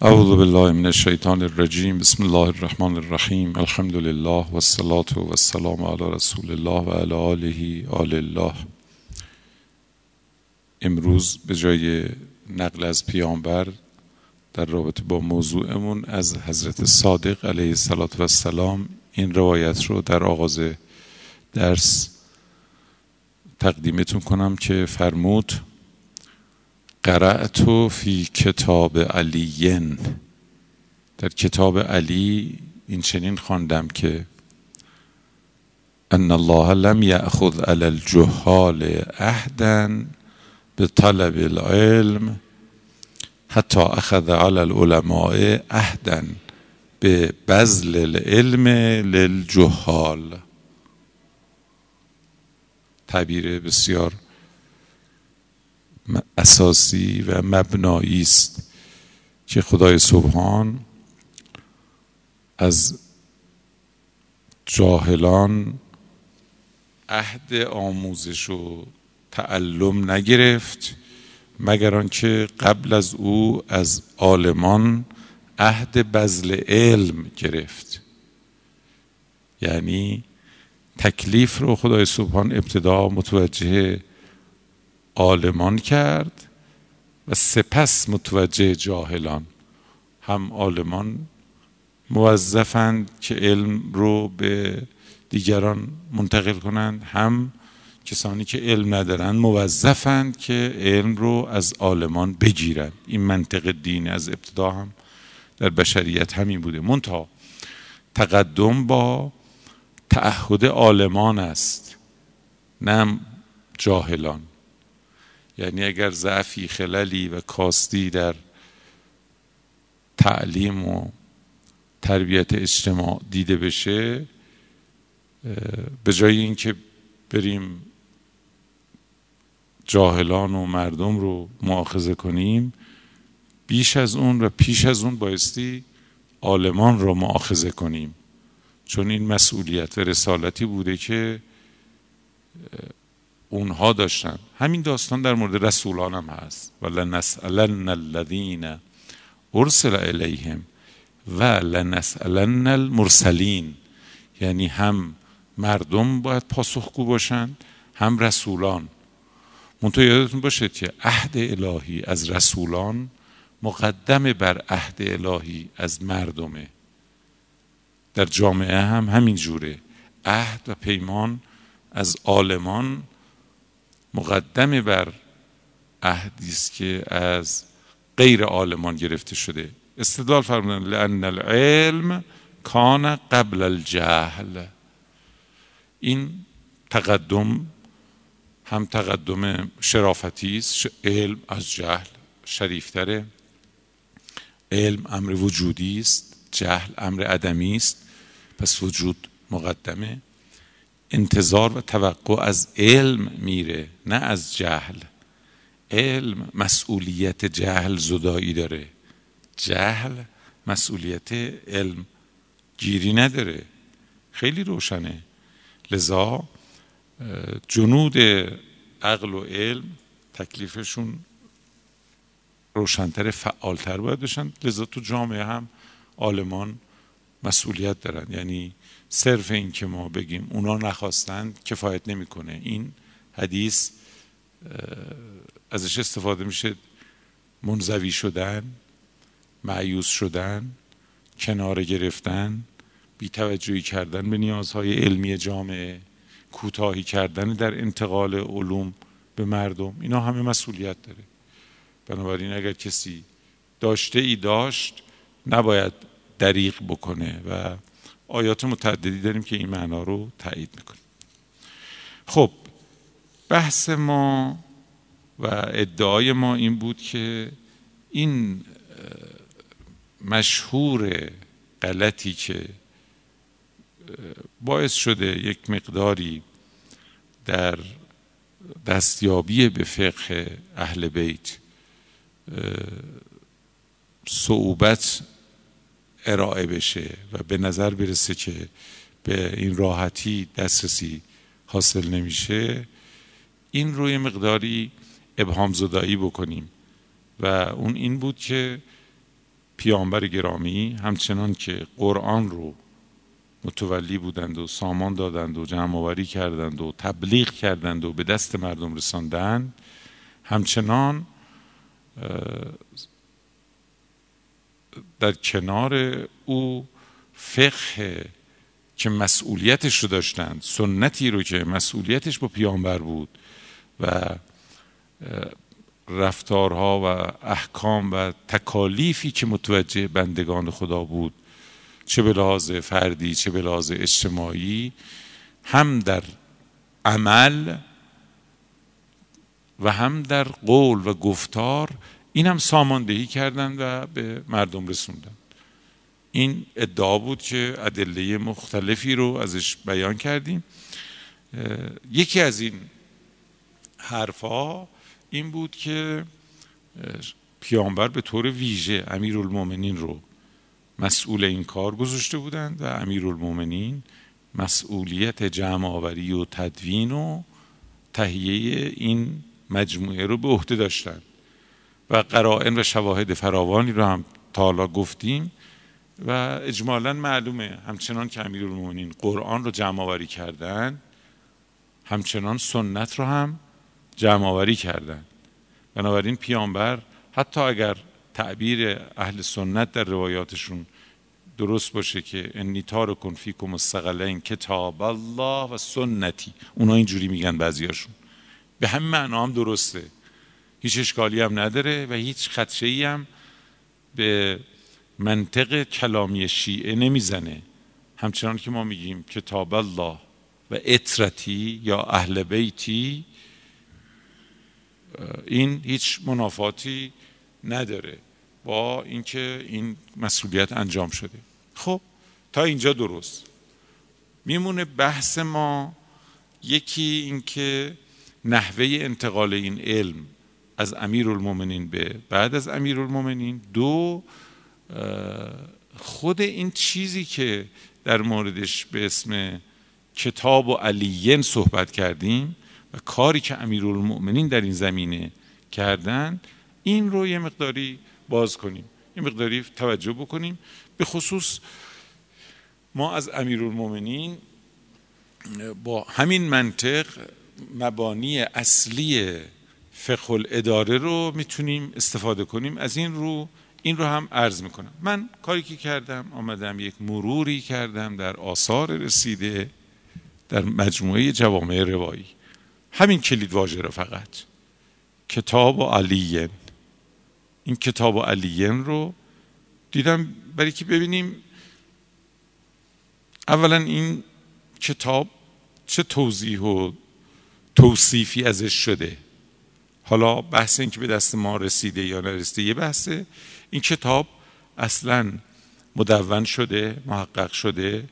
اعوذ بالله من الشیطان الرجیم بسم الله الرحمن الرحیم الحمد لله و السلام علی رسول الله و علی آله آل الله. امروز به جای نقل از پیامبر در رابطه با موضوعمون از حضرت صادق علیه السلام این روایت رو در آغاز درس تقدیمتون کنم که فرمود قرأت فی کتاب علیین در کتاب علی این چنین خواندم که ان الله لم یأخذ علی الجهال عهدا به طلب العلم حتی اخذ علی العلماء عهدا به بذل العلم للجهال. تعبیر بسیار اساسی و مبنایی است که خدای سبحان از جاهلان عهد آموزش و تعلم نگرفت مگر آنکه قبل از او از عالمان عهد بذل علم گرفت. یعنی تکلیف رو خدای سبحان ابتدا متوجه عالمان کرد و سپس متوجه جاهلان. هم عالمان موظفند که علم رو به دیگران منتقل کنند هم کسانی که علم ندارند موظفند که علم رو از عالمان بگیرند. این منطق دین از ابتدا هم در بشریت همین بوده. منتها تقدم با تعهد عالمان است نه جاهلان. یعنی اگر ضعفی خللی و کاستی در تعلیم و تربیت اجتماع دیده بشه به جای اینکه بریم جاهلان و مردم رو معاخذه کنیم بیش از اون و پیش از اون بایستی عالمان رو معاخذه کنیم. چون این مسئولیت و رسالتی بوده که اونها داشتن. همین داستان در مورد رسولان هم هست. و لنسألن الذین ارسل الیهم و لنسألن المرسلین. یعنی هم مردم باید پاسخگو باشند هم رسولان. منتها یادتون باشه که عهد الهی از رسولان مقدم بر عهد الهی از مردمه. در جامعه هم همین جوره. عهد و پیمان از عالمان مقدم بر عهدی که از غیر عالمان گرفته شده. استدلال فرمودن لان العلم کان قبل الجهل. این تقدم هم تقدم شرافتی است علم از جهل شریفتره. علم امر وجودی است جهل امر عدمی است. پس وجود مقدمه. انتظار و توقع از علم میره نه از جهل. علم مسئولیت جهل زدایی داره. جهل مسئولیت علم گیری نداره. خیلی روشنه. لذا جنود عقل و علم تکلیفشون روشنتر فعالتر باید بشن. لذا تو جامعه هم آلمان مسئولیت دارن. یعنی صرف این که ما بگیم اونا نخواستند کفایت نمی‌کنه. این حدیث ازش استفاده میشه. منزوی شدن معیوس شدن کنار گرفتن بیتوجهی کردن به نیازهای علمی جامعه کوتاهی کردن در انتقال علوم به مردم. اینا همه مسئولیت داره. بنابراین اگر کسی داشته ای داشت نباید دریغ بکنه و آیات متعددی داریم که این معنا رو تایید می‌کنه خب بحث ما و ادعای ما این بود که این مشهور غلطی که باعث شده یک مقداری در دستیابی به فقه اهل بیت صعوبت ارائه بشه و به نظر برسه که به این راحتی دسترسی حاصل نمیشه این روی مقداری ابهام زدایی بکنیم. و اون این بود که پیامبر گرامی همچنان که قرآن رو متولی بودند و سامان دادند و جمع آوری کردند و تبلیغ کردند و به دست مردم رساندند همچنان در کنار او فقه که مسئولیتش رو داشتند سنتی رو که مسئولیتش با پیامبر بود و رفتارها و احکام و تکالیفی که متوجه بندگان خدا بود چه به لحاظ فردی چه به لحاظ اجتماعی هم در عمل و هم در قول و گفتار این هم ساماندهی کردند و به مردم رسوندن. این ادعا بود که ادله مختلفی رو ازش بیان کردیم. یکی از این حرفها این بود که پیامبر به طور ویژه امیرالمؤمنین رو مسئول این کار گذاشته بودند و امیرالمؤمنین مسئولیت جمع آوری و تدوین و تهیه این مجموعه رو به عهده داشتند و قرائن و شواهد فراوانی رو هم تا حالا گفتیم و اجمالا معلومه همچنان که امیرالمومنین قرآن رو جمع آوری کردن همچنان سنت رو هم جمع آوری کردن. بنابراین پیامبر حتی اگر تعبیر اهل سنت در روایاتشون درست باشه که انی تارکن فیکم الثقلین کتاب الله و سنتی اونا اینجوری میگن بعضیاشون. به همین معنا هم درسته. هیچ اشکالی هم نداره و هیچ خدشه ای هم به منطق کلامی شیعه نمی‌زنه. همچنان که ما میگیم کتاب الله و اطرتی یا اهل بیتی این هیچ منافاتی نداره با اینکه این مسئولیت انجام شده. خب تا اینجا درست. میمونه بحث ما یکی اینکه نحوه انتقال این علم از امیرالمومنین به بعد از امیرالمومنین. دو خود این چیزی که در موردش به اسم کتاب و علیین صحبت کردیم و کاری که امیرالمؤمنین در این زمینه کردن این رو یه مقداری باز کنیم. یه مقداری توجه بکنیم. به خصوص ما از امیرالمؤمنین با همین منطق مبانی اصلی فقه الاداره رو می‌تونیم استفاده کنیم. از این رو این رو هم عرض می‌کنم. من کاری که کردم آمدم یک مروری کردم در آثار رسیده در مجموعه جوامع روایی. همین کلید واژه رو فقط. کتاب و علیین. این کتاب و علیین رو دیدم برای که ببینیم اولا این کتاب چه توضیح و توصیفی ازش شده. حالا بحث این که به دست ما رسیده یا نرسیده یه بحثه این کتاب اصلا مدون شده محقق شده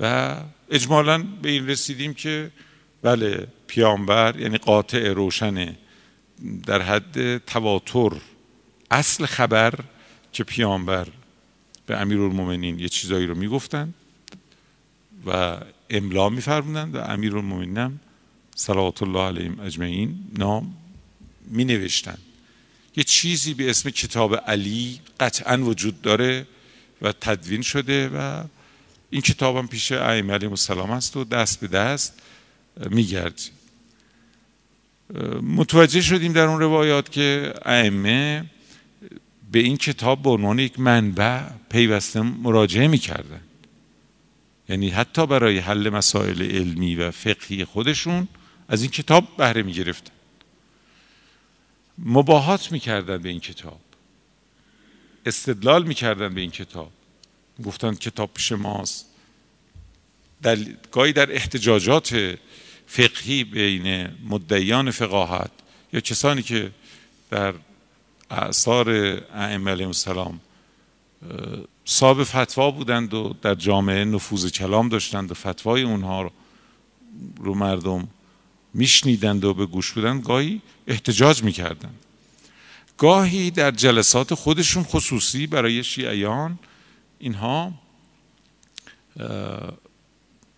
و اجمالا به این رسیدیم که بله پیامبر یعنی قاطع روشنه در حد تواتر اصل خبر که پیامبر به امیرالمومنین یه چیزایی رو می‌گفتن و املا میفرمودن و امیرالمومنین صلوات الله علیهم اجمعین نام می نوشتن یه چیزی به اسم کتاب علی قطعا وجود داره و تدوین شده و این کتاب هم پیش ائمه علیهم السلام است و دست به دست میگرد متوجه شدیم در اون روایات که ائمه به این کتاب به عنوان یک منبع پیوسته مراجعه می‌کردن. یعنی حتی برای حل مسائل علمی و فقهی خودشون از این کتاب بهره می‌گرفتن. مباهات می‌کردن به این کتاب. استدلال می‌کردن به این کتاب. گفتن کتاب پیش ماست در گاهی در احتجاجات فقهی بین مدعیان فقاهت یا کسانی که در اعثار ائمه علیهم السلام صاحب فتوا بودند و در جامعه نفوذ کلام داشتند و فتوای اونها رو مردم میشنیدند و به گوش بودند گاهی احتجاج می‌کردند. گاهی در جلسات خودشون خصوصی برای شیعیان اینها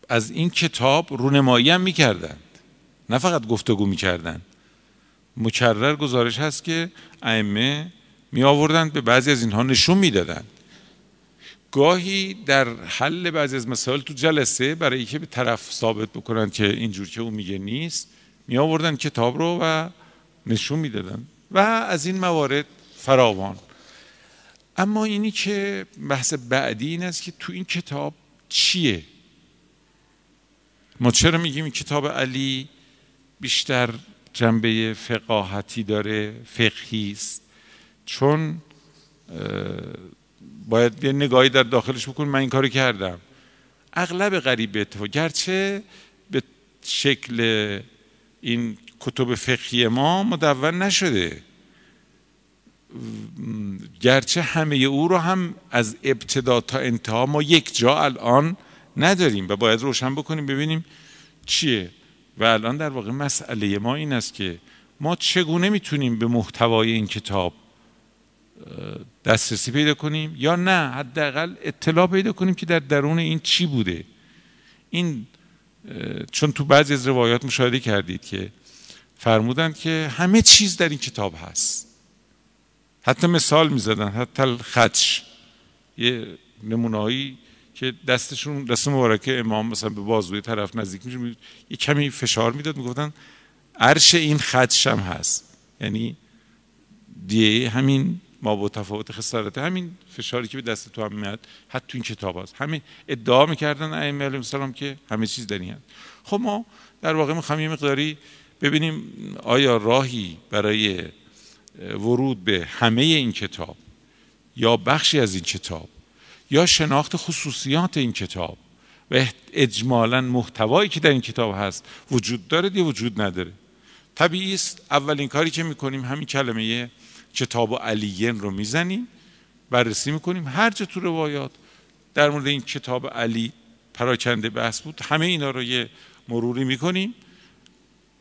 از این کتاب رونمایی هم می‌کردند. نه فقط گفتگو می‌کردند. مکرر گزارش هست که ائمه می آوردن به بعضی از اینها نشون می‌دادن گاهی در حل بعضی از مسائل تو جلسه برای که به طرف ثابت بکنن که اینجور که او میگه نیست می آوردن کتاب رو و نشون می‌دادن و از این موارد فراوان. اما اینی که بحث بعدی این است که تو این کتاب چیه؟ ما چرا میگیم این کتاب علی بیشتر جنبه فقاهتی داره فقهی است؟ چون باید یه نگاهی در داخلش بکنیم من این کارو کردم. اغلب غریب به اتفاق گرچه به شکل این کتب فقهی ما مدون نشده. گرچه همه او رو هم از ابتدا تا انتها ما یک جا الان نداریم و باید روشن بکنیم ببینیم چیه. و الان در واقع مسئله ما این است که ما چگونه می‌تونیم به محتوای این کتاب دسترسی پیدا کنیم یا نه؟ حداقل اطلاع پیدا کنیم که در درون این چی بوده. این چون تو بعضی از روایات مشاهده کردید که فرمودند که همه چیز در این کتاب هست. حتی مثال می‌زدن حتی خدش یه نمونهایی که دستشون دست مبارکه امام مثلا به بازوی طرف نزدیک میشه یه کمی فشار می‌داد می‌گفتن عرش این خدش هم هست. یعنی دیه همین ما با تفاوت خسارت همین فشاری که به دست تو هم میاد حتی تو این کتاب هست همین ادعا می‌کردن ائمه علیهم السلام که همه چیز در این خب ما در واقع می‌خوایم یه مقداری ببینیم آیا راهی برای ورود به همه این کتاب یا بخشی از این کتاب یا شناخت خصوصیات این کتاب و اجمالا محتوایی که در این کتاب هست وجود داره یا وجود نداره طبیعی است اولین کاری که می‌کنیم همین کلمه کتاب و علیین رو می‌زنیم بررسی می‌کنیم. هر جا تو روایات در مورد این کتاب علی پراکنده بحث بود همه اینا رو یه مروری می‌کنیم.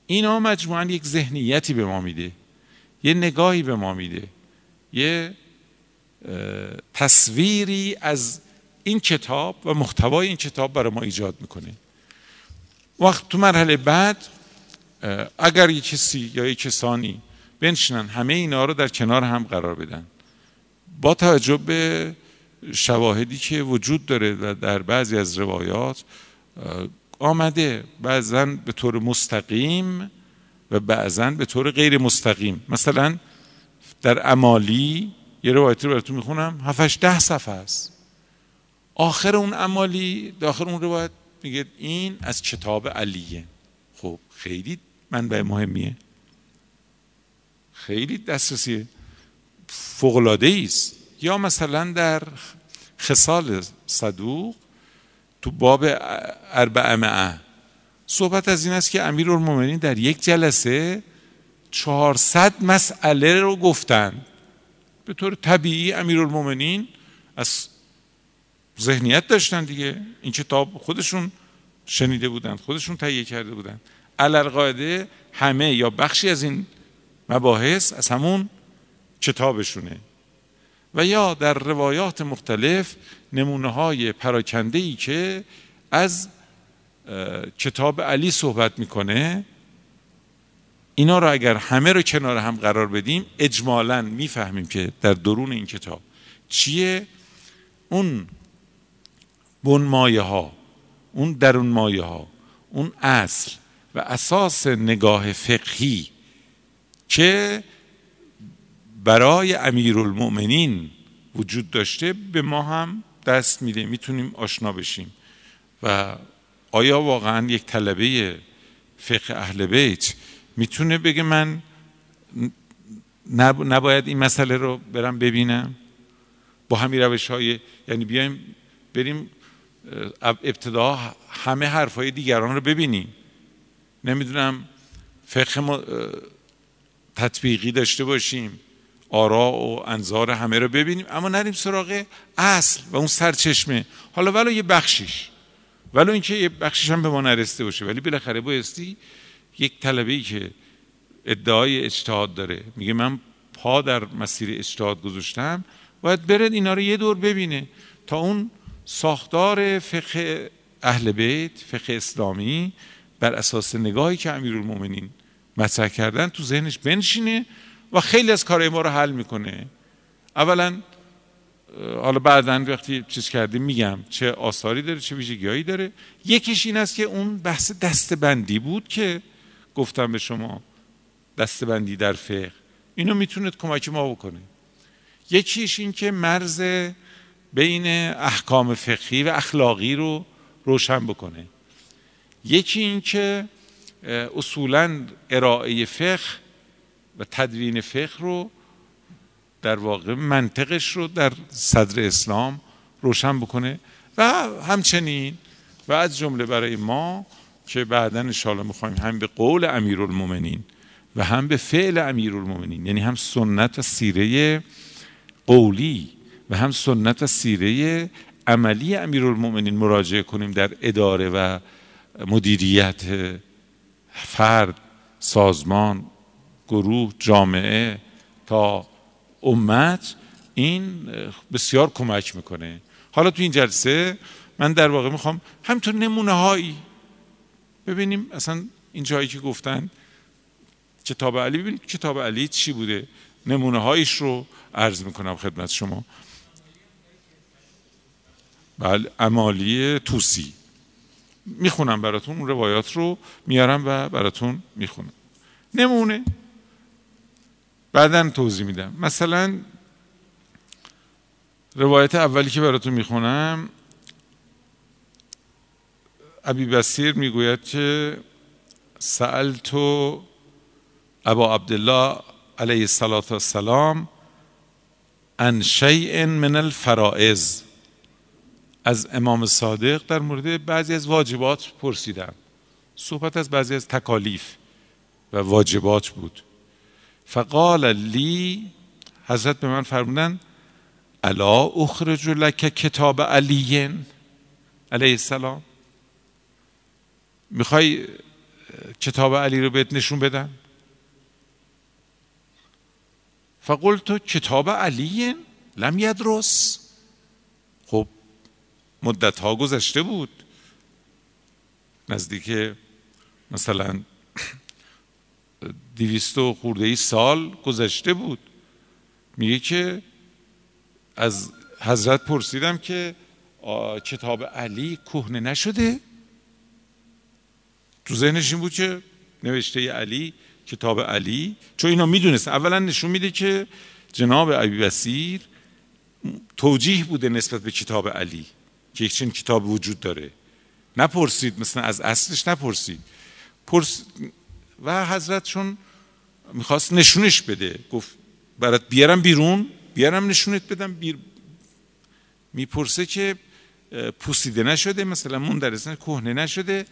اینا مجموعا یک ذهنیتی به ما میده یه نگاهی به ما میده یه تصویری از این کتاب و محتوای این کتاب برای ما ایجاد می‌کنه. وقت تو مرحله بعد اگر یک کسی یا یک کسانی بنشنن همه اینا رو در کنار هم قرار بدن. با توجه به شواهدی که وجود داره و در بعضی از روایات آمده. بعضا به طور مستقیم و بعضا به طور غیر مستقیم. مثلا در امالی یه روایتی رو براتون می‌خونم. هفتش ده صفحه است. آخر اون امالی داخل اون روایت میگه این از کتاب علیه. خب خیلی منبع مهمیه. خیلی دسترسی فوقلاده است. یا مثلا در خصال صدوق تو باب اربعه صحبت از این است که امیر المومنین در یک جلسه چهارصد مسئله رو گفتن. به طور طبیعی امیر المومنین از ذهنیت داشتن دیگه. این کتاب خودشون شنیده بودن خودشون تهیه کرده بودن علالقاعده همه یا بخشی از این مباحث از همون کتابشونه. و یا در روایات مختلف نمونه های پراکنده ای که از کتاب علی صحبت می‌کنه اینا رو اگر همه رو کنار هم قرار بدیم اجمالا می‌فهمیم که در درون این کتاب چیه. اون بن مایه ها اون درون مایه ها اون اصل و اساس نگاه فقهی که برای امیرالمؤمنین وجود داشته به ما هم دست میده. می‌تونیم آشنا بشیم. و آیا واقعا یک طلبه فقه اهل بیت می‌تونه بگه من نباید این مسئله رو برم ببینم؟ با همین روش های یعنی بیایم بریم ابتدا همه حرفای دیگران رو ببینیم. نمی‌دونم فقه تطبیقی داشته باشیم. آرا و انظار همه رو ببینیم. اما نریم سراغ اصل و اون سرچشمه. حالا ولو یه بخشیش. ولو اینکه یه بخشیش هم به ما نرسته باشه. ولی بالاخره بایستی یک طلبه ای که ادعای اجتهاد داره. میگه من پا در مسیر اجتهاد گذاشتم. باید برد اینا رو یه دور ببینه. تا اون ساختار فقه اهل بیت فقه اسلامی بر اساس نگاهی که امیرالمومنین مطرح کردن تو ذهنش بنشینه و خیلی از کارهای ما رو حل می‌کنه. اولا حالا بعدا وقتی چیز کردیم میگم چه آثاری داره چه ویژگیهایی داره. یکیش این است که اون بحث دستبندی بود که گفتم به شما دستبندی در فقه. اینو می‌تونید کمک ما بکنه. یکیش این که مرز بین احکام فقهی و اخلاقی رو روشن بکنه. یکی این که اصولا ارائه فقه و تدوین فقه رو در واقع منطقش رو در صدر اسلام روشن بکنه و همچنین و از جمله برای ما که بعدا انشاءالله می‌خوایم هم به قول امیرالمومنین و هم به فعل امیرالمومنین یعنی هم سنت و سیره قولی و هم سنت و سیره عملی امیرالمومنین مراجعه کنیم در اداره و مدیریت فرد سازمان گروه جامعه تا امت این بسیار کمک می‌کنه. حالا تو این جلسه من در واقع می‌خوام همینطور نمونه هایی ببینیم. اصلا این جایی که گفتن کتاب علی ببینید کتاب علی چی بوده. نمونه هایش رو عرض می‌کنم خدمت شما. بله امالی توسی. می‌خونم براتون اون روایات رو میارم و براتون می‌خونم. نمونه. بعدا توضیح میدم. مثلا روایت اولی که براتون می‌خونم ابی بسیر می‌گوید که سألتو ابا عبدالله علیه السلام ان شیء من الفرائض. از امام صادق در مورد بعضی از واجبات پرسیدم. صحبت از بعضی از تکالیف و واجبات بود. فقال لی حضرت به من فرمودن الا اخرج لک کتاب علی علیه السلام. می‌خوای کتاب علی رو بهت نشون بدم؟ فقلت کتاب علی لم یدرس. مدت ها گذشته بود. نزدیک مثلا دیویست و خورده ای سال گذشته بود. میگه که از حضرت پرسیدم که کتاب علی کهنه نشده؟ تو ذهنش این بود که نوشته علی کتاب علی. چون اینا می‌دونست اولا نشون میده که جناب عبی بسیر توجیه بوده نسبت به کتاب علی. که یک چنین کتاب وجود داره. نپرسید مثلا از اصلش نپرسید. پرس و حضرت چون می‌خواست نشونش بده. گفت برات بیارم بیرون بیارم نشونت بدم. بیر... می‌پرسه که پوسیده نشده مثلا مندرسن کهنه نشده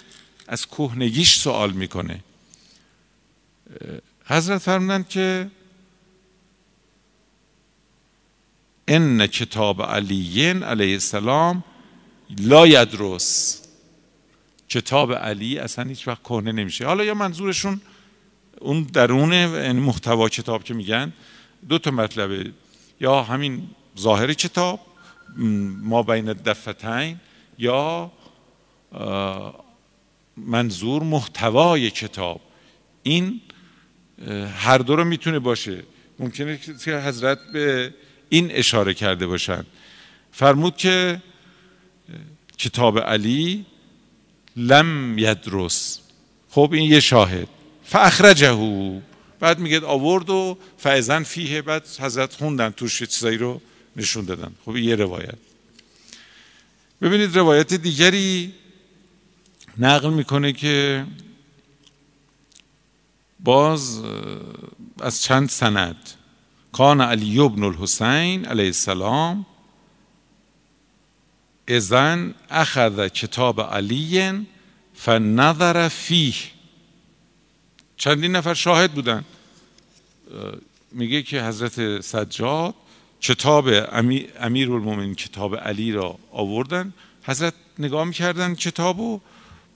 از کهنگیش سوال می‌کنه. حضرت فرمودن که ان کتاب علیین علیه السلام لا یدرس. کتاب علی اصلا هیچ وقت کهنه نمیشه. حالا یا منظورشون اون درون یعنی محتوا کتاب که میگن دو تا مطلبه یا همین ظاهر کتاب ما بین دفتین یا منظور محتوای کتاب. این هر دو رو می‌تونه باشه. ممکنه که حضرت به این اشاره کرده باشن. فرمود که کتاب علی لم یدرس. خب این یه شاهد. فاخرجه. بعد میگه آورد و فعزن فیه. بعد حضرت خوندن توش چیزایی رو نشون دادن. خب یه روایت. ببینید روایت دیگری نقل می‌کنه که باز از چند سند. کان علی ابن الحسین علیه السلام ازن اخذ کتاب علی فنظر فیه. چندین نفر شاهد بودن. میگه که حضرت سجاد کتاب امیر المومن کتاب علی را آوردن. حضرت نگاه می‌کردن کتابو.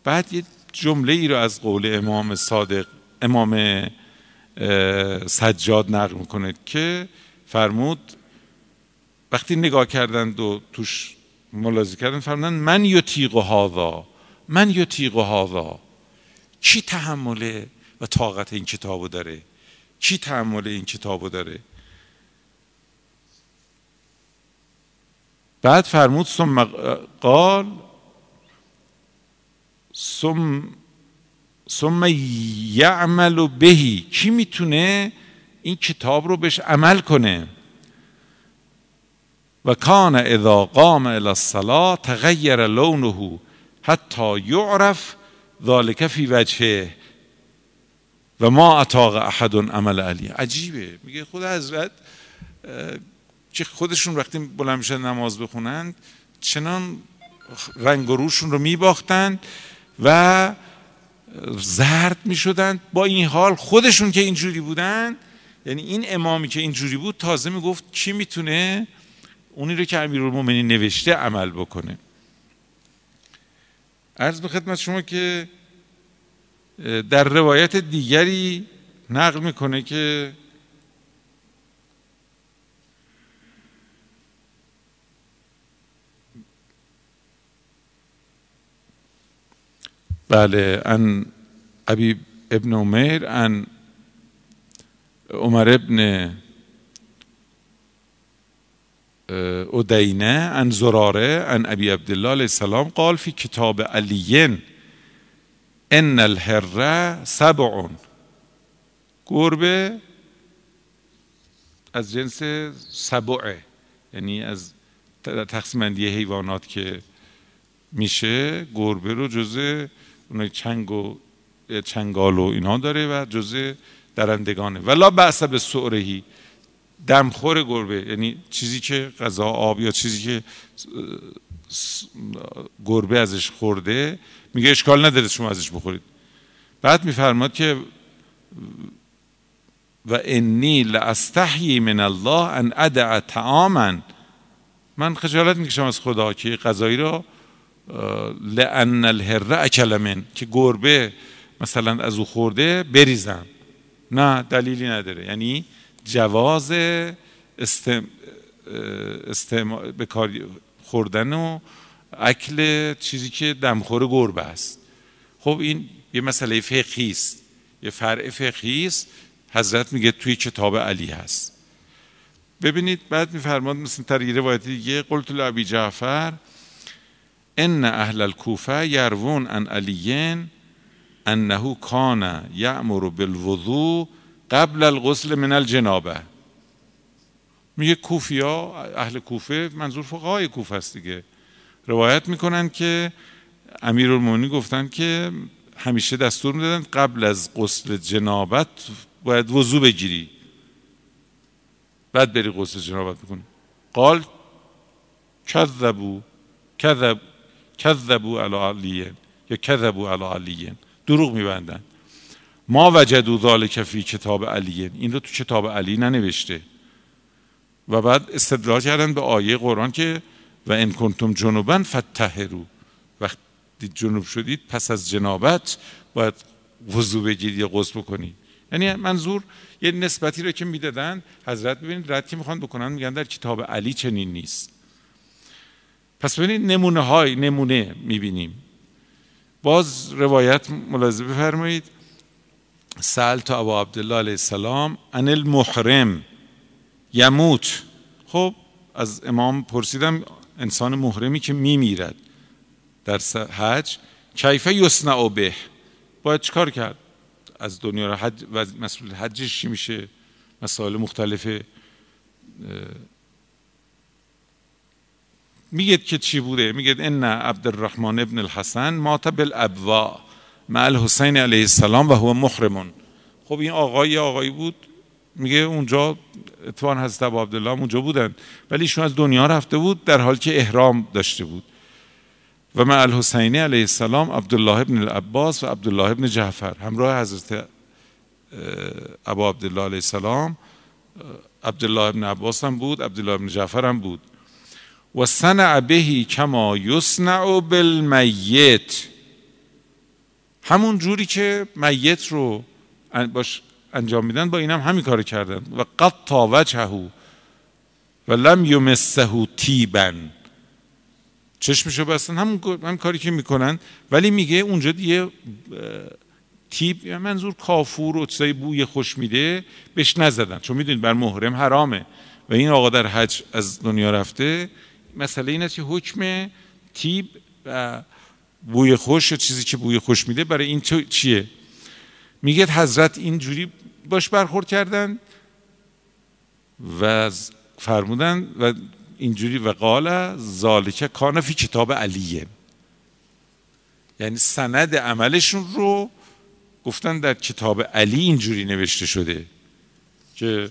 بعد یه جمله ای رو از قول امام صادق امام سجاد نقل می‌کنه که فرمود وقتی نگاه کردند و توش ملاحظه کردن فرمودن من یطیق هذا. من یطیق هذا. کی تحمله و طاقت این کتابو داره؟ کی تحمل این کتابو داره؟ بعد فرمود ثم قال ثم ثم یعمل بهی کی می‌تونه این کتاب رو بهش عمل کنه؟ و کان اذا قام الى الصلاه تغیر لونه حتی یعرف ذالک فی وجهه و ما اتاق احد عمل علی. عجیبه. میگه خود حضرت که خودشون وقتی بلند میشن نماز بخونند چنان رنگ و روشون رو میباختند و زرد می‌شدند با این حال خودشون که اینجوری بودن یعنی این امامی که اینجوری بود تازه می‌گفت کی می‌تونه؟ اونی رو که امیرالمومنین نوشته عمل بکنه. عرض به خدمت شما که در روایت دیگری نقل می‌کنه که بله ان ابی ابن عمر ان عمر ابن ادینه ان زراره ان ابی عبدالله علیه السلام قال فی کتاب علیین ان الهره سبع گربه از جنس سبعه یعنی از تقسیم حیوانات که میشه گربه رو جزء اون چنگ و چنگال و اینها داره و جزء درندگانه. ولا بعث به سعرهی. دمخور گربه یعنی چیزی که غذا آب یا چیزی که گربه ازش خورده میگه اشکال نداره شما ازش بخورید. بعد میفرماد که و انی لاستحیی من الله ان ادع طعاما. من خجالت می‌کشم از خدا که غذایی را لان الهره اکل من که گربه مثلا از او خورده بریزم. نه دلیلی نداره. یعنی جواز استم... استم... به کار خوردن و اکل چیزی که دمخور گربه است. خب این یه مسئله فقهی است. یه فرع فقهی است. حضرت میگه توی کتاب علی هست. ببینید بعد میفرماد مثل یه روایت دیگه قلت لعبی جعفر ان اهل الكوفه یروون ان علیین انه کان یعمر بالوضوء قبل الغسل من الجنابه. میگه کوفیا اهل کوفه منظور فقهای کوفه است دیگه. روایت می‌کنن که امیرالمومنین گفتن که همیشه دستور می‌دادن قبل از غسل جنابت باید وضو بگیری. بعد بری غسل جنابت بکنی. قال کذبو کذب کذبو علی علیین یا کذبو علی علیین دروغ میبندن. ما وجدو ذالک فی کتاب علیین این رو تو کتاب علی ننوشته. و بعد استدلال کردن به آیه قرآن که و ان کنتم جنوبا فتطهروا وقتی جنوب شدید پس از جنابت باید وضو بگیرید یا غسل بکنید. یعنی منظور یه نسبتی رو که می‌دادن حضرت ببینید رد که می‌خوان بکنن میگن در کتاب علی چنین نیست. پس ببینید نمونه های نمونه می‌بینیم. باز روایت ملاحظه بفرمایید. سال تو ابا عبدالله علیه السلام ان المحرم یموت. خب از امام پرسیدم انسان محرمی که میمیرد در حج کیفه یصنع به؟ باید چکار کرد؟ از دنیا را حج و مسئول حجش چی میشه؟ مسائل مختلف میگید که چی بوده؟ میگید ان عبدالرحمن ابن الحسن مات بالابوا مع الحسین علیه السلام و هو محرمون. خب این آقای آقایی بود میگه اونجا اتوان حضرت ابو عبدالله اونجا بودن ولی ایشون از دنیا رفته بود در حالی که احرام داشته بود. و مع الحسینی علیه السلام عبدالله ابن العباس و عبدالله ابن جعفر. همراه حضرت ابو عبدالله علیه السلام عبدالله ابن عباس هم بود عبدالله ابن جعفر هم بود. و صنع بهی کما یصنع بالمیت. همون جوری که میت رو باش انجام میدن با اینم هم همین کار کردن. و تا وجهه و لم یمسه تیبن. چشمشو بستن همون هم کاری که می‌کنن. ولی میگه اونجا دیگه تیب منظور کافور و چیزای بوی خوش میده بهش نزدن. چون می‌دونید بر محرم حرامه. و این آقا در حج از دنیا رفته. مسئله این است که حکم تیب و بوی خوش و چیزی که بوی خوش میده برای این چیه؟ میگه حضرت اینجوری باش برخورد کردن و فرمودن و اینجوری و قال ذالک کان فی کتاب علیه. یعنی سند عملشون رو گفتن در کتاب علی اینجوری نوشته شده که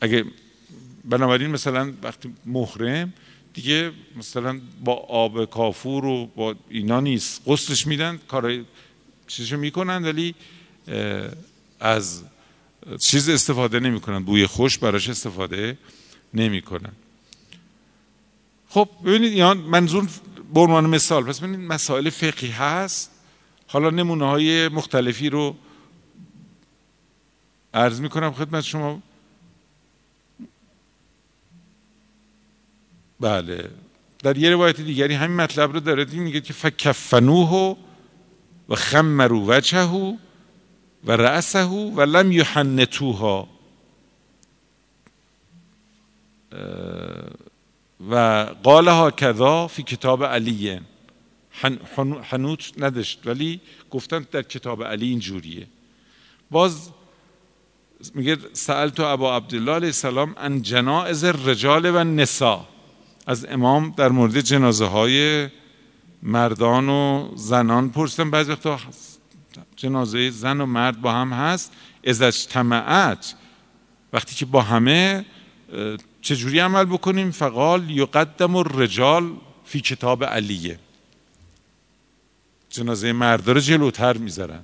اگه بنابراین مثلا وقتی محرم دیگه مثلا با آب کافور و با اینا نیست. غسلش میدن کارای چیزشو می‌کنن ولی از چیز استفاده نمی‌کنن. بوی خوش براش استفاده نمی‌کنن. خب ببینید اینا منظور عنوان مثال. پس ببینید مسائل فقهی هست. حالا نمونه های مختلفی رو عرض می‌کنم خدمت شما. بله. در یه روایت دیگری همین مطلب رو داره میگه که فکفنوه و خمرو وجهه و رأسه و لم یحنتوها و قالها کذا فی کتاب علیه. حنوت نداشت ولی گفتن در کتاب علی اینجوریه باز میگه سألت ابا عبدالله علیه السلام ان جنائز الرجال و نسا از امام در مورد جنازه های مردان و زنان پرسیدم بعضی وقتا جنازه زن و مرد با هم هست از اجتماعت وقتی که با همه چجوری عمل بکنیم؟ فقال یقدم الرجال فی کتاب علیه. جنازه مرد رو جلوتر می‌ذارن.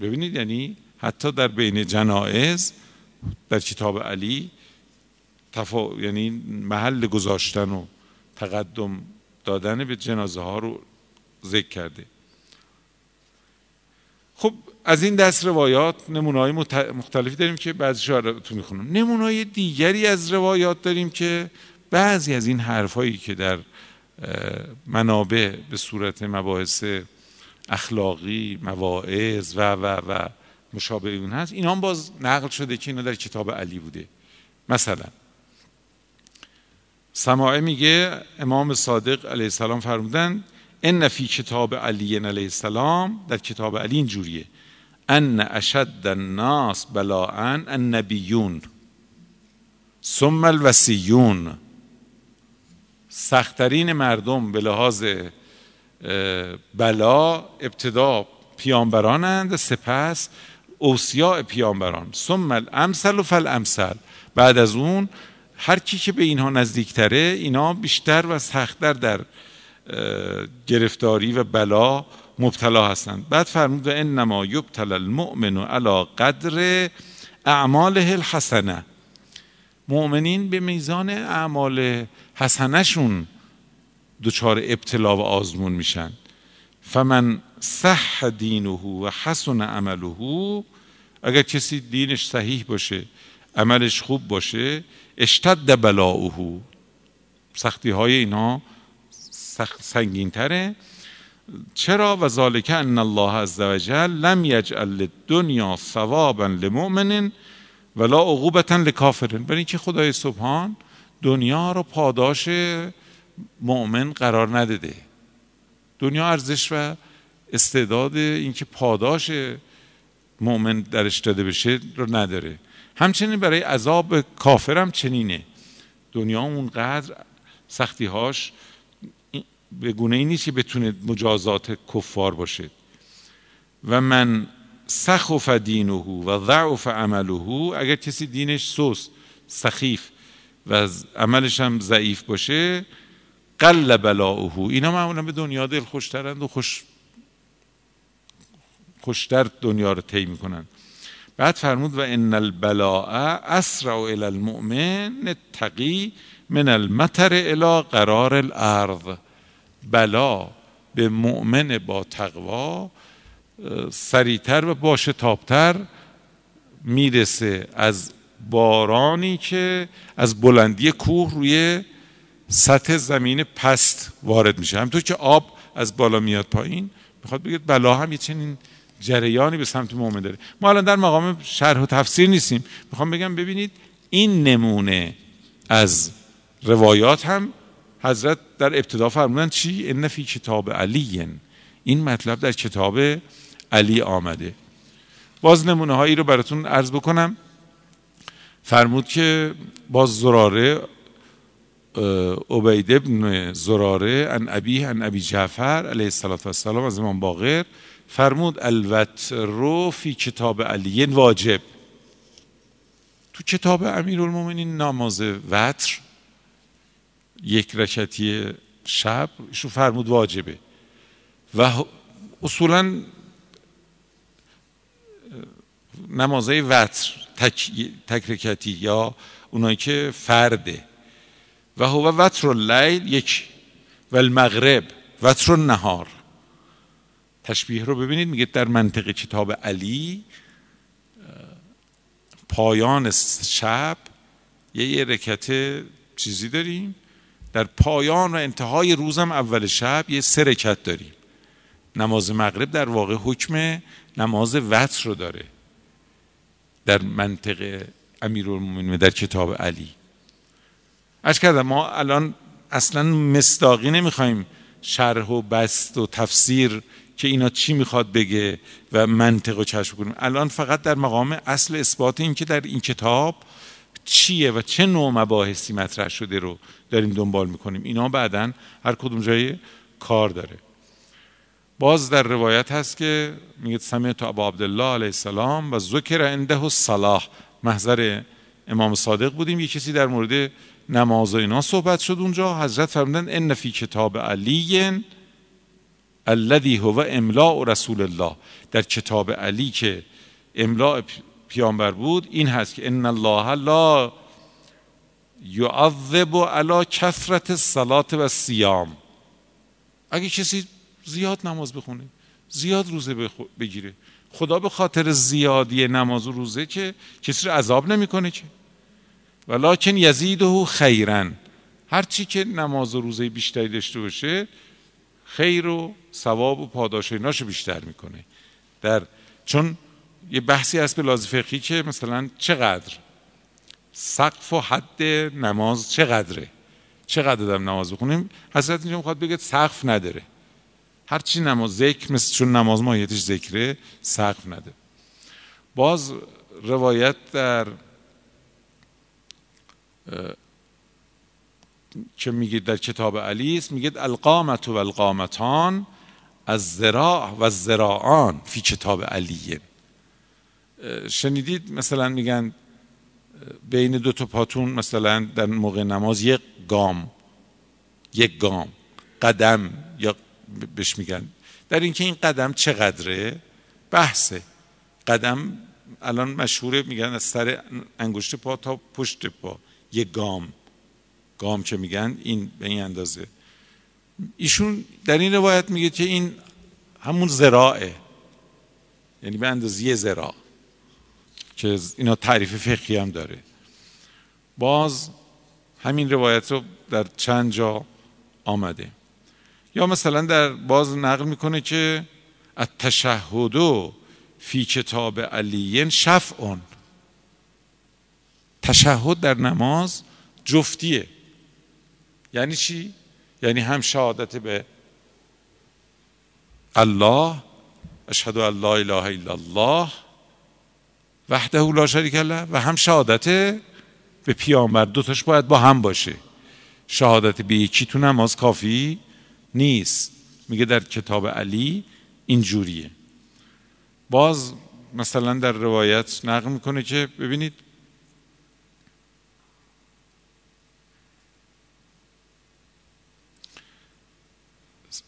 ببینید یعنی حتی در بین جنائز در کتاب علی تفا... یعنی محل گذاشتن و تقدم دادن به جنازه ها رو ذکر کرده. خب از این دست روایات نمونه های مختلفی داریم که بعضی تو می‌خونم. نمونه های دیگری از روایات داریم که بعضی از این حرف هایی که در منابع به صورت مباحث اخلاقی مواعظ و و و مشابه اون هست اینا هم باز نقل شده که اینا در کتاب علی بوده. مثلا سماعه میگه امام صادق علیه السلام فرمودن ان فی کتاب علی علیه السلام. در کتاب علی اینجوریه. ان اشد الناس بلاء النبیون. ثم الوسیون. سختترین مردم به لحاظ بلا ابتدا پیامبرانند سپس اوسیاء پیامبران. ثم الامثل و فالامثل. بعد از اون هر کی که به اینها نزدیکتره اینا بیشتر و سختتر در گرفتاری و بلا مبتلا هستند. بعد فرمود انما یبتل المؤمن علی قدر اعماله الحسنه. مؤمنین به میزان اعمال حسنشون دچار ابتلا و آزمون میشن. فمن صح دینه و حسن عمله اگر کسی دینش صحیح باشه عملش خوب باشه اشتد بلاؤه. سختی های اینا سنگین تره چرا؟ و ذالک ان الله عز وجل لم یجعل الدنیا ثوابا لمؤمن ولا عقوبتا لکافرین برای اینکه خدای سبحان دنیا رو پاداش مؤمن قرار نداده. دنیا ارزش و استعداد اینکه پاداش مؤمن درش داده بشه رو نداره. همچنین برای عذاب کافرم چنینه. دنیا اونقدر سختیهاش به گونه ای نیست که بتونه مجازات کفار باشه. و من سخف دینه و ضعف عمله اگر کسی دینش سست سخیف و عملش هم ضعیف باشه قل بلاؤه اینا معمولا به دنیا دل خوشترند و خوش خوشتر دنیا رو طی می‌کنن بعد فرمود و ان البلاء اسرع الى المؤمن التقی من المطر الى قرار الارض. بلا به مؤمن با تقوا سریعتر و باشه تابتر می‌رسه از بارانی که از بلندی کوه روی سطح زمین پست وارد میشه. همطور که آب از بالا میاد پایین. می‌خواد بگید بلا هم یه چنین جریانی به سمت مؤمن داره. ما الان در مقام شرح و تفسیر نیستیم. می‌خوام بگم ببینید این نمونه از روایات هم حضرت در ابتدا فرمودن چی؟ ان فی کتاب علی این مطلب در کتاب علی آمده. باز نمونه هایی رو براتون عرض بکنم. فرمود که باز زراره عبید ابن زراره ان ابی ان ابی جعفر علیه السلام از امام باقر فرمود الوتر فی کتاب علی واجب. تو کتاب امیرالمومنین نماز وتر یک رکتی شب ایشون فرمود واجبه. و اصولا نمازهای وتر تک, تک یا اونایی که فرده. و هو وتر اللیل یک و المغرب وتر النهار. تشبیه رو ببینید میگه در منطقه کتاب علی پایان شب یه رکت چیزی داریم. در پایان و انتهای روزم اول شب یه سه رکت داریم. نماز مغرب در واقع حکم نماز وتر رو داره در منطقه امیرالمومنین در کتاب علی. اش کردم ما الان اصلا مستاقی نمی‌خوایم شرح و بست و تفسیر که اینا چی می‌خواد بگه و منطق و چشم کنیم الان فقط در مقام اصل اثبات این که در این کتاب چیه و چه نوع مباحثی مطرح شده رو داریم دنبال می‌کنیم. اینا بعدا هر کدوم جای کار داره. باز در روایت هست که میگه سمیت ابا عبدالله علیه السلام و ذکر عنده الصلاح. محضر امام صادق بودیم. یه کسی در مورد نماز و اینا صحبت شد اونجا. حضرت فرمودن ان فی کتاب علی الذي هو املاء رسول الله. در کتاب علی که املاء پیامبر بود این هست که ان الله لا یعذب علی کثرت الصلاه و سیام اگه کسی زیاد نماز بخونه زیاد روزه بگیره خدا به خاطر زیادی نماز و روزه که کسی رو عذاب نمی‌کنه که. ولکن یزیده خیرا. هر چی که نماز و روزه بیشتری داشته باشه خیر و ثواب و پاداش ایناشو بیشتر می‌کنه. در چون یه بحثی هست به لازم فقهی که مثلا چقدر سقف و حد نماز چقدره؟ چقدر دارم نماز بخونیم حضرت اینجا می‌خواد بگه سقف نداره. هرچی نماز ذکر مثل چون نماز ماهیتش ذکره سقف نداره باز روایت در که میگید در کتاب علی است؟ میگید القامت و القامتان از زراع و زراعان فی کتاب علیه شنیدید مثلا میگن بین دو تا پاتون مثلا در موقع نماز یک گام یک گام قدم یا بهش میگن. در اینکه این قدم چقدره؟ بحثه. قدم الان مشهوره میگن از سر انگشت پا تا پشت پا. یک گام. گام که میگن این به این اندازه. ایشون در این روایت میگه که این همون زراعه. یعنی به اندازه زراع که اینا تعریف فقهی هم داره. باز همین روایت رو در چند جا آمده. یا مثلا در باز نقل می‌کنه که التشهد فی کتاب علیین شفعون. تشهد در نماز جفتیه. یعنی چی؟ یعنی هم شهادت به الله اشهد ان لا اله الا الله وحده لا شریک له و هم شهادت به پیامبر. دوتاش باید با هم باشه. شهادت به یکی تو نماز کافی نیست. میگه در کتاب علی اینجوریه. باز مثلا در روایت نقل می‌کنه که ببینید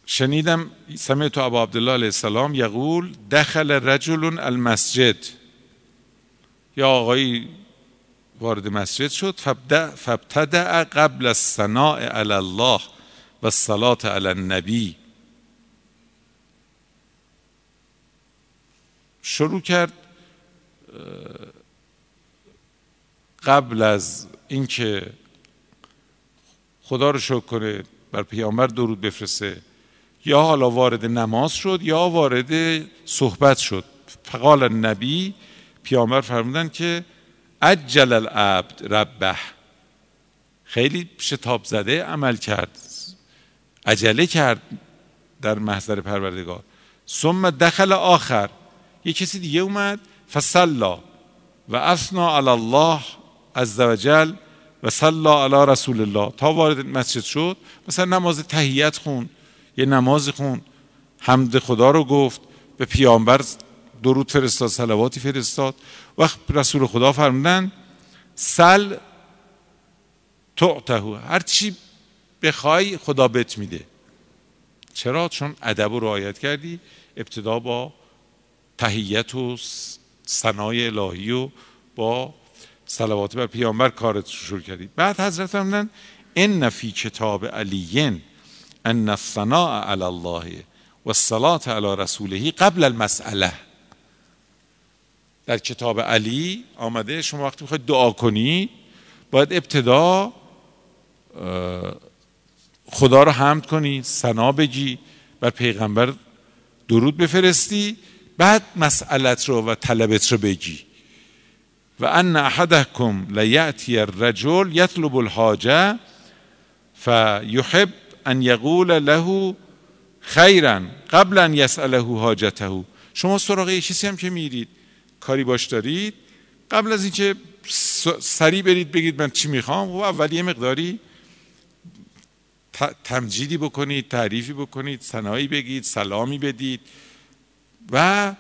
شنیدم سمعت ابا عبدالله علیه السلام یقول دخل رجل المسجد. یا آقایی وارد مسجد شد فابتدع قبل الثناء علی الله و الصلاة علی النبی. شروع کرد قبل از اینکه خدا رو شکر کنه بر پیامبر درود بفرسته. یا حالا وارد نماز شد یا وارد صحبت شد. فقال نبی پیامبر فرمودن که اجل العبد ربه. خیلی شتاب زده عمل کرد. عجله کرد در محضر پروردگار. ثم دخل آخر. یه کسی دیگه اومد. فصلا و اثنا علی الله عز وجل و صلا علی رسول الله. تا وارد مسجد شد مثلا نماز تهیت خون. یه نماز خون. حمد خدا رو گفت به پیامبر درود فرستاد صلواتی فرستاد. وقت رسول خدا فرمودن سل تعته هر چی بخوای خدا بهت میده. چرا؟ چون ادب رو رعایت کردی ابتدا با تهیت و ثنای الهی و با صلوات بر پیامبر کارت شروع کردی. بعد حضرت فرمودن ان فی کتاب علیین. ان الثناء علی الله و الصلاة علی رسوله قبل المسئله در کتاب علی آمده شما وقتی می‌خواید دعا کنی باید ابتدا خدا رو حمد کنی سنا بگی بر پیغمبر درود بفرستی بعد مسئلت رو و طلبت رو بگی. و ان احدکم لیأتی الرجل یطلب الحاجه فیحب ان یقول له خیرا قبل ان یسأله حاجته. شما سراغ یه کسی هم که میرید. کاری باش دارید؟ قبل از اینکه سریع برید بگید من چی می‌خوام و خب اول یه مقداری تمجیدی بکنید تعریفی بکنید سنایی بگید سلامی بدید و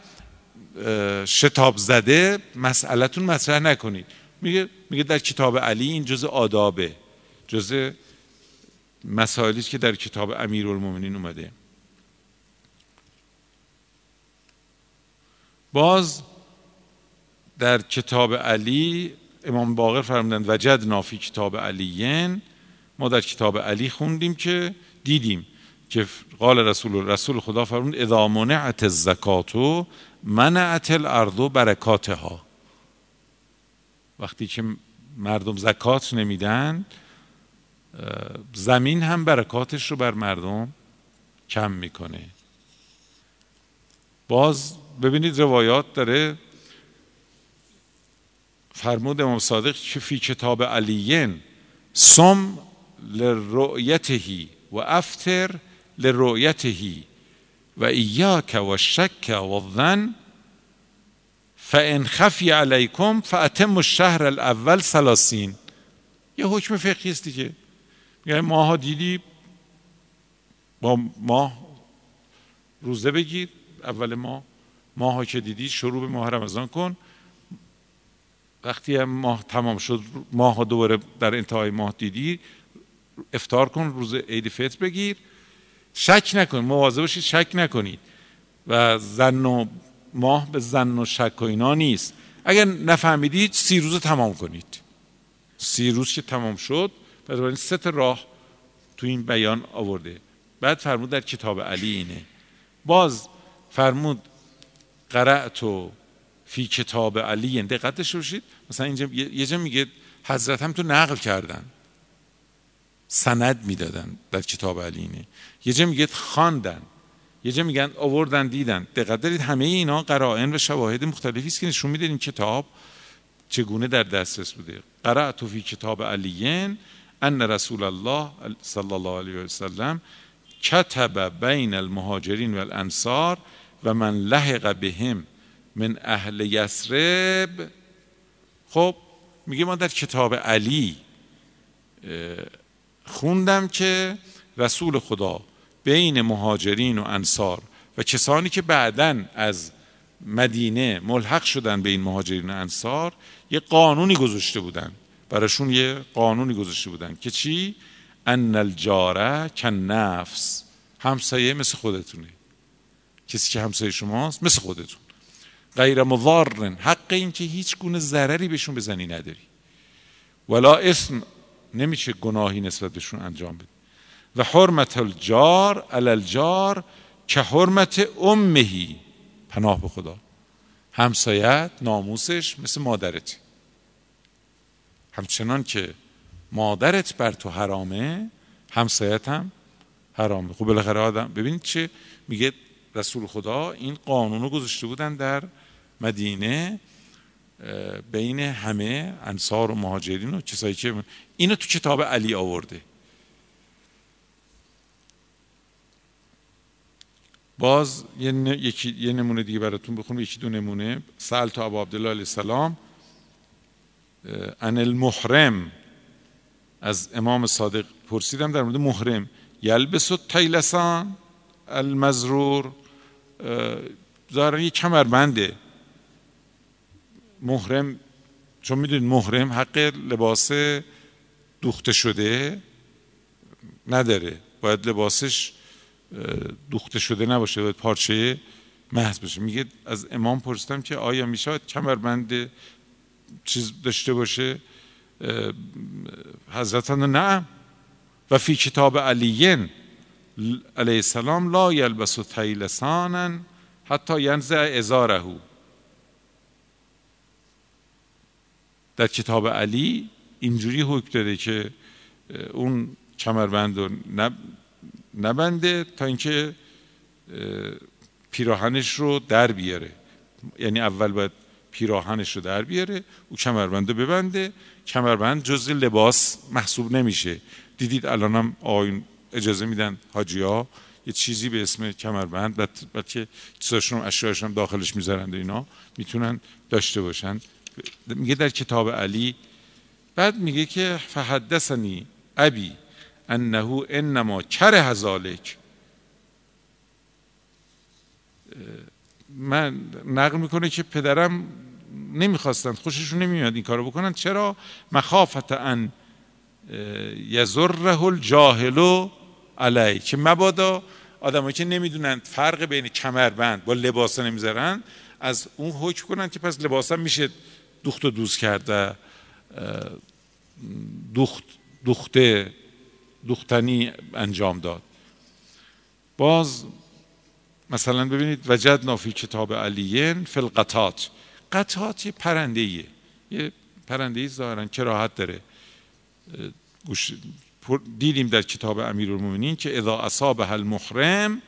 شتاب زده مسئلتون مطرح نکنید. میگه میگه در کتاب علی این جز آدابه. جز مسائلی که در کتاب امیرالمومنین اومده. باز در کتاب علی امام باقر فرمودند وجد نافی کتاب علیین. ما در کتاب علی خوندیم که دیدیم که قال رسول رسول خدا فرمود اذا منعت الزکات منعت الارض برکاتها. وقتی که مردم زکات نمیدن زمین هم برکاتش رو بر مردم کم می‌کنه. باز ببینید روایات داره فرمود امام صادق که فی کتاب علیین سم لرؤیته و افتر لرؤیته و ایاک و شک و الظن فان خفی علیکم فاتم الشهر الاول سلاسین یه حکم فقهی است دیگه. میگه ماها دیدی با ماه روزه بگیر اول ماه ماها که دیدی شروع به ماه رمضان کن. وقتی هم ماه تمام شد ماه دوباره در انتهای ماه دیدی افتار کن روز عید فطر بگیر. شک نکن مواظب باشید شک نکنید. و زن و ماه به زن و شک و اینا نیست. اگر نفهمیدید سی روز تمام کنید. سی روز که تمام شد بنابراین سه راه تو این بیان آورده. بعد فرمود در کتاب علی اینه. باز فرمود قرأت و فی کتاب علی دقتش باشید. مثلا اینجا یه جا میگه حضرت هم تو نقل کردن. سند می‌دادن در کتاب علی اینه. یه جا میگه خواندن. یه جا میگن آوردن دیدن. دقت دارید؟ همه اینا قرائن و شواهد مختلفی است که نشون میده کتاب چگونه در دسترس بوده. قرأت فی کتاب علیین ان رسول الله صلی الله علیه و سلم کتب بین المهاجرین و الانصار و من لحق بهم من اهل یسرب خب میگه ما در کتاب علی خوندم که رسول خدا بین مهاجرین و انصار و کسانی که بعدا از مدینه ملحق شدن به این مهاجرین و انصار یه قانونی گذاشته بودن. براشون یه قانونی گذاشته بودن که چی؟ ان الجاره کن نفس. همسایه مثل خودتونه. کسی که همسایه شماست مثل خودتون. غیر مضارن حق این که هیچ گونه ضرری بهشون بزنی نداری. ولا اسم نمیشه گناهی نسبت بهشون انجام بده. و حرمت الجار علی الجار که حرمت امهی. پناه به خدا. همسایت ناموسش مثل مادرت همچنان که مادرت بر تو حرامه همسایت هم حرامه. خب بالاخره آدم ببینید چه میگه رسول خدا این قانون رو گذاشته بودن در مدینه بین همه انصار و مهاجرین و کسایی که اینو تو کتاب علی آورده. باز یه, یکی... یه نمونه دیگه براتون بخونم یکی دو نمونه. سال تا ابو عبدالله علیه السلام ان المحرم. از امام صادق پرسیدم در مورد محرم. یلبس تیلسان المزرور. ظاهرا یه کمربنده. محرم چون می‌دونید محرم حق لباس دوخته شده نداره. باید لباسش دوخته شده نباشه باید پارچه محض باشه. میگه از امام پرسیدم که آیا میشه کمربند چیز داشته باشه حضرت نه. و فی کتاب علیین علیه السلام لا یلبس تیلسانا حتی ینزع ازاره در کتاب علی اینجوری حکم داده که اون کمربند رو نبنده تا اینکه پیراهنش رو در بیاره. یعنی اول باید پیراهنش رو در بیاره او کمربند رو ببنده. کمربند جز لباس محسوب نمیشه. دیدید الانم آین اجازه میدن؟ حاجی ها یه چیزی به اسم کمربند بعد که چیزاشون اشیاشون داخلش می‌ذارند اینا می‌تونن داشته باشن. میگه در کتاب علی بعد میگه که فحدثنی ابی انه انما کره ذالک من نقل می‌کنه که پدرم نمی‌خواستند خوششون نمیاد این کارو بکنن. چرا؟ مخافت ان یزره الجاهلو علی که مبادا آدمایی که نمی‌دونن فرق بین کمربند با لباس نمی‌ذارن از اون حکم کنن که پس لباس هم میشه دوخت و دوز کرده دوخت دوخته دوختنی انجام داد. باز مثلا ببینید وجد نافی کتاب علیین فی القطات. قطات یه پرنده. یه پرنده ای ظاهرا کراهت داره. دیدیم در کتاب امیرالمومنین که اذا اصابه المحرم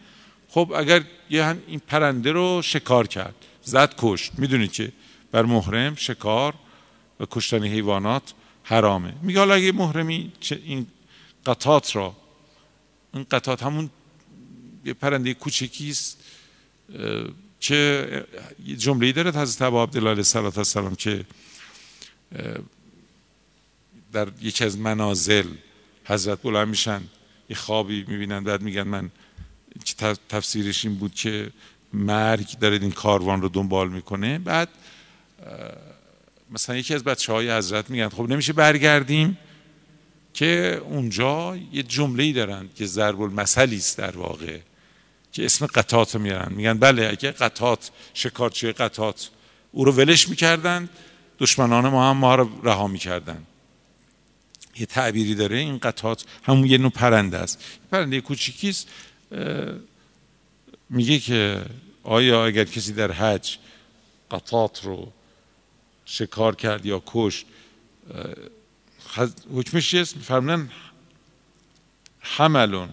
خب اگر یه این پرنده رو شکار کرد زد کشت. می‌دونید که بر محرم شکار و کشتن حیوانات حرامه. میگه حالا اگه محرمی این قطات را این قطات همون یه پرنده کوچکی است که جمله داره حضرت ابو عبدالله علیه السلام که در یکی از منازل حضرت بلند میشن یه خوابی می‌بینن بعد میگن من تفسیرش این بود که مرگ داره این کاروان رو دنبال می‌کنه. بعد مثلا یکی از بچه های حضرت میگن خب نمیشه برگردیم که اونجا یه جمله دارن که ضرب المثلی است در واقع. که اسم قطات میارن. میگن بله اگه قطات شکارچی قطات او رو ولش می‌کردن دشمنان ما هم ما رو رها می‌کردن. یه تعبیری داره این قطات همون یه نوع پرنده است. پرنده کوچیکیست میگه که آیا اگر کسی در حج قطات رو شکار کرد یا کشت حکمش چیست فرمودن حملون.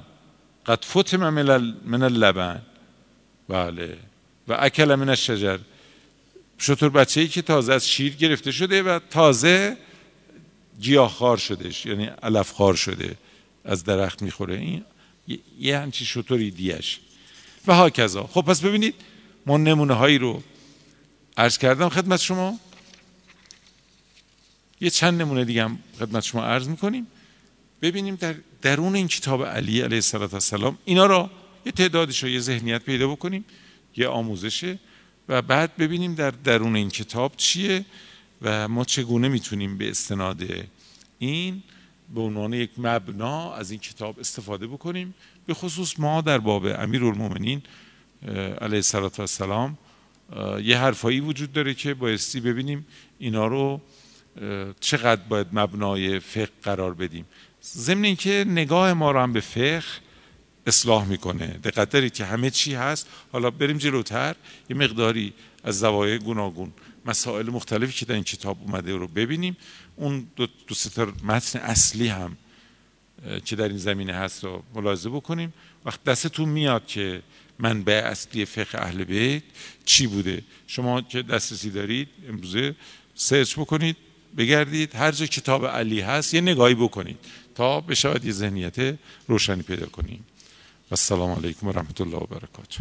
قد فتم من اللبن. بله. و اکل من الشجر. شطور بچه ای که تازه از شیر گرفته شده و تازه گیاهخوار شدهش یعنی علفخوار شده از درخت می‌خوره. این یه همچی شطوری دیش و ها کذا خب پس ببینید ما نمونه هایی رو عرض کردم خدمت شما. یه چند نمونه دیگه هم خدمت شما عرض می‌کنیم. ببینیم در درون این کتاب علی علیه السلام اینا را یه تعدادش رو یه ذهنیت پیدا بکنیم یه آموزشه و بعد ببینیم در درون این کتاب چیه و ما چگونه می‌تونیم به استناد این به عنوان یک مبنا از این کتاب استفاده بکنیم. به خصوص ما در باب امیرالمومنین علیه السلام یه حرفایی وجود داره که بایستی ببینیم اینا رو چقدر باید مبنای فقه قرار بدیم. ضمن اینکه نگاه ما رو هم به فقه اصلاح می‌کنه. دقت دارید که همه چی هست. حالا بریم جلوتر. یه مقداری از زوایای گوناگون مسائل مختلفی که در این کتاب اومده رو ببینیم. اون دو, دو ستر متن اصلی هم که در این زمینه هست رو ملاحظه بکنیم. وقت دستتون میاد که منبع اصلی فقه اهل بیت چی بوده؟ شما که دسترسی دارید امروزه سرچ بکنید بگردید. هر جا کتاب علی هست یه نگاهی بکنید. تا بشود یه ذهنیت روشنی پیدا کنیم. و السلام علیکم و رحمت الله و برکاته.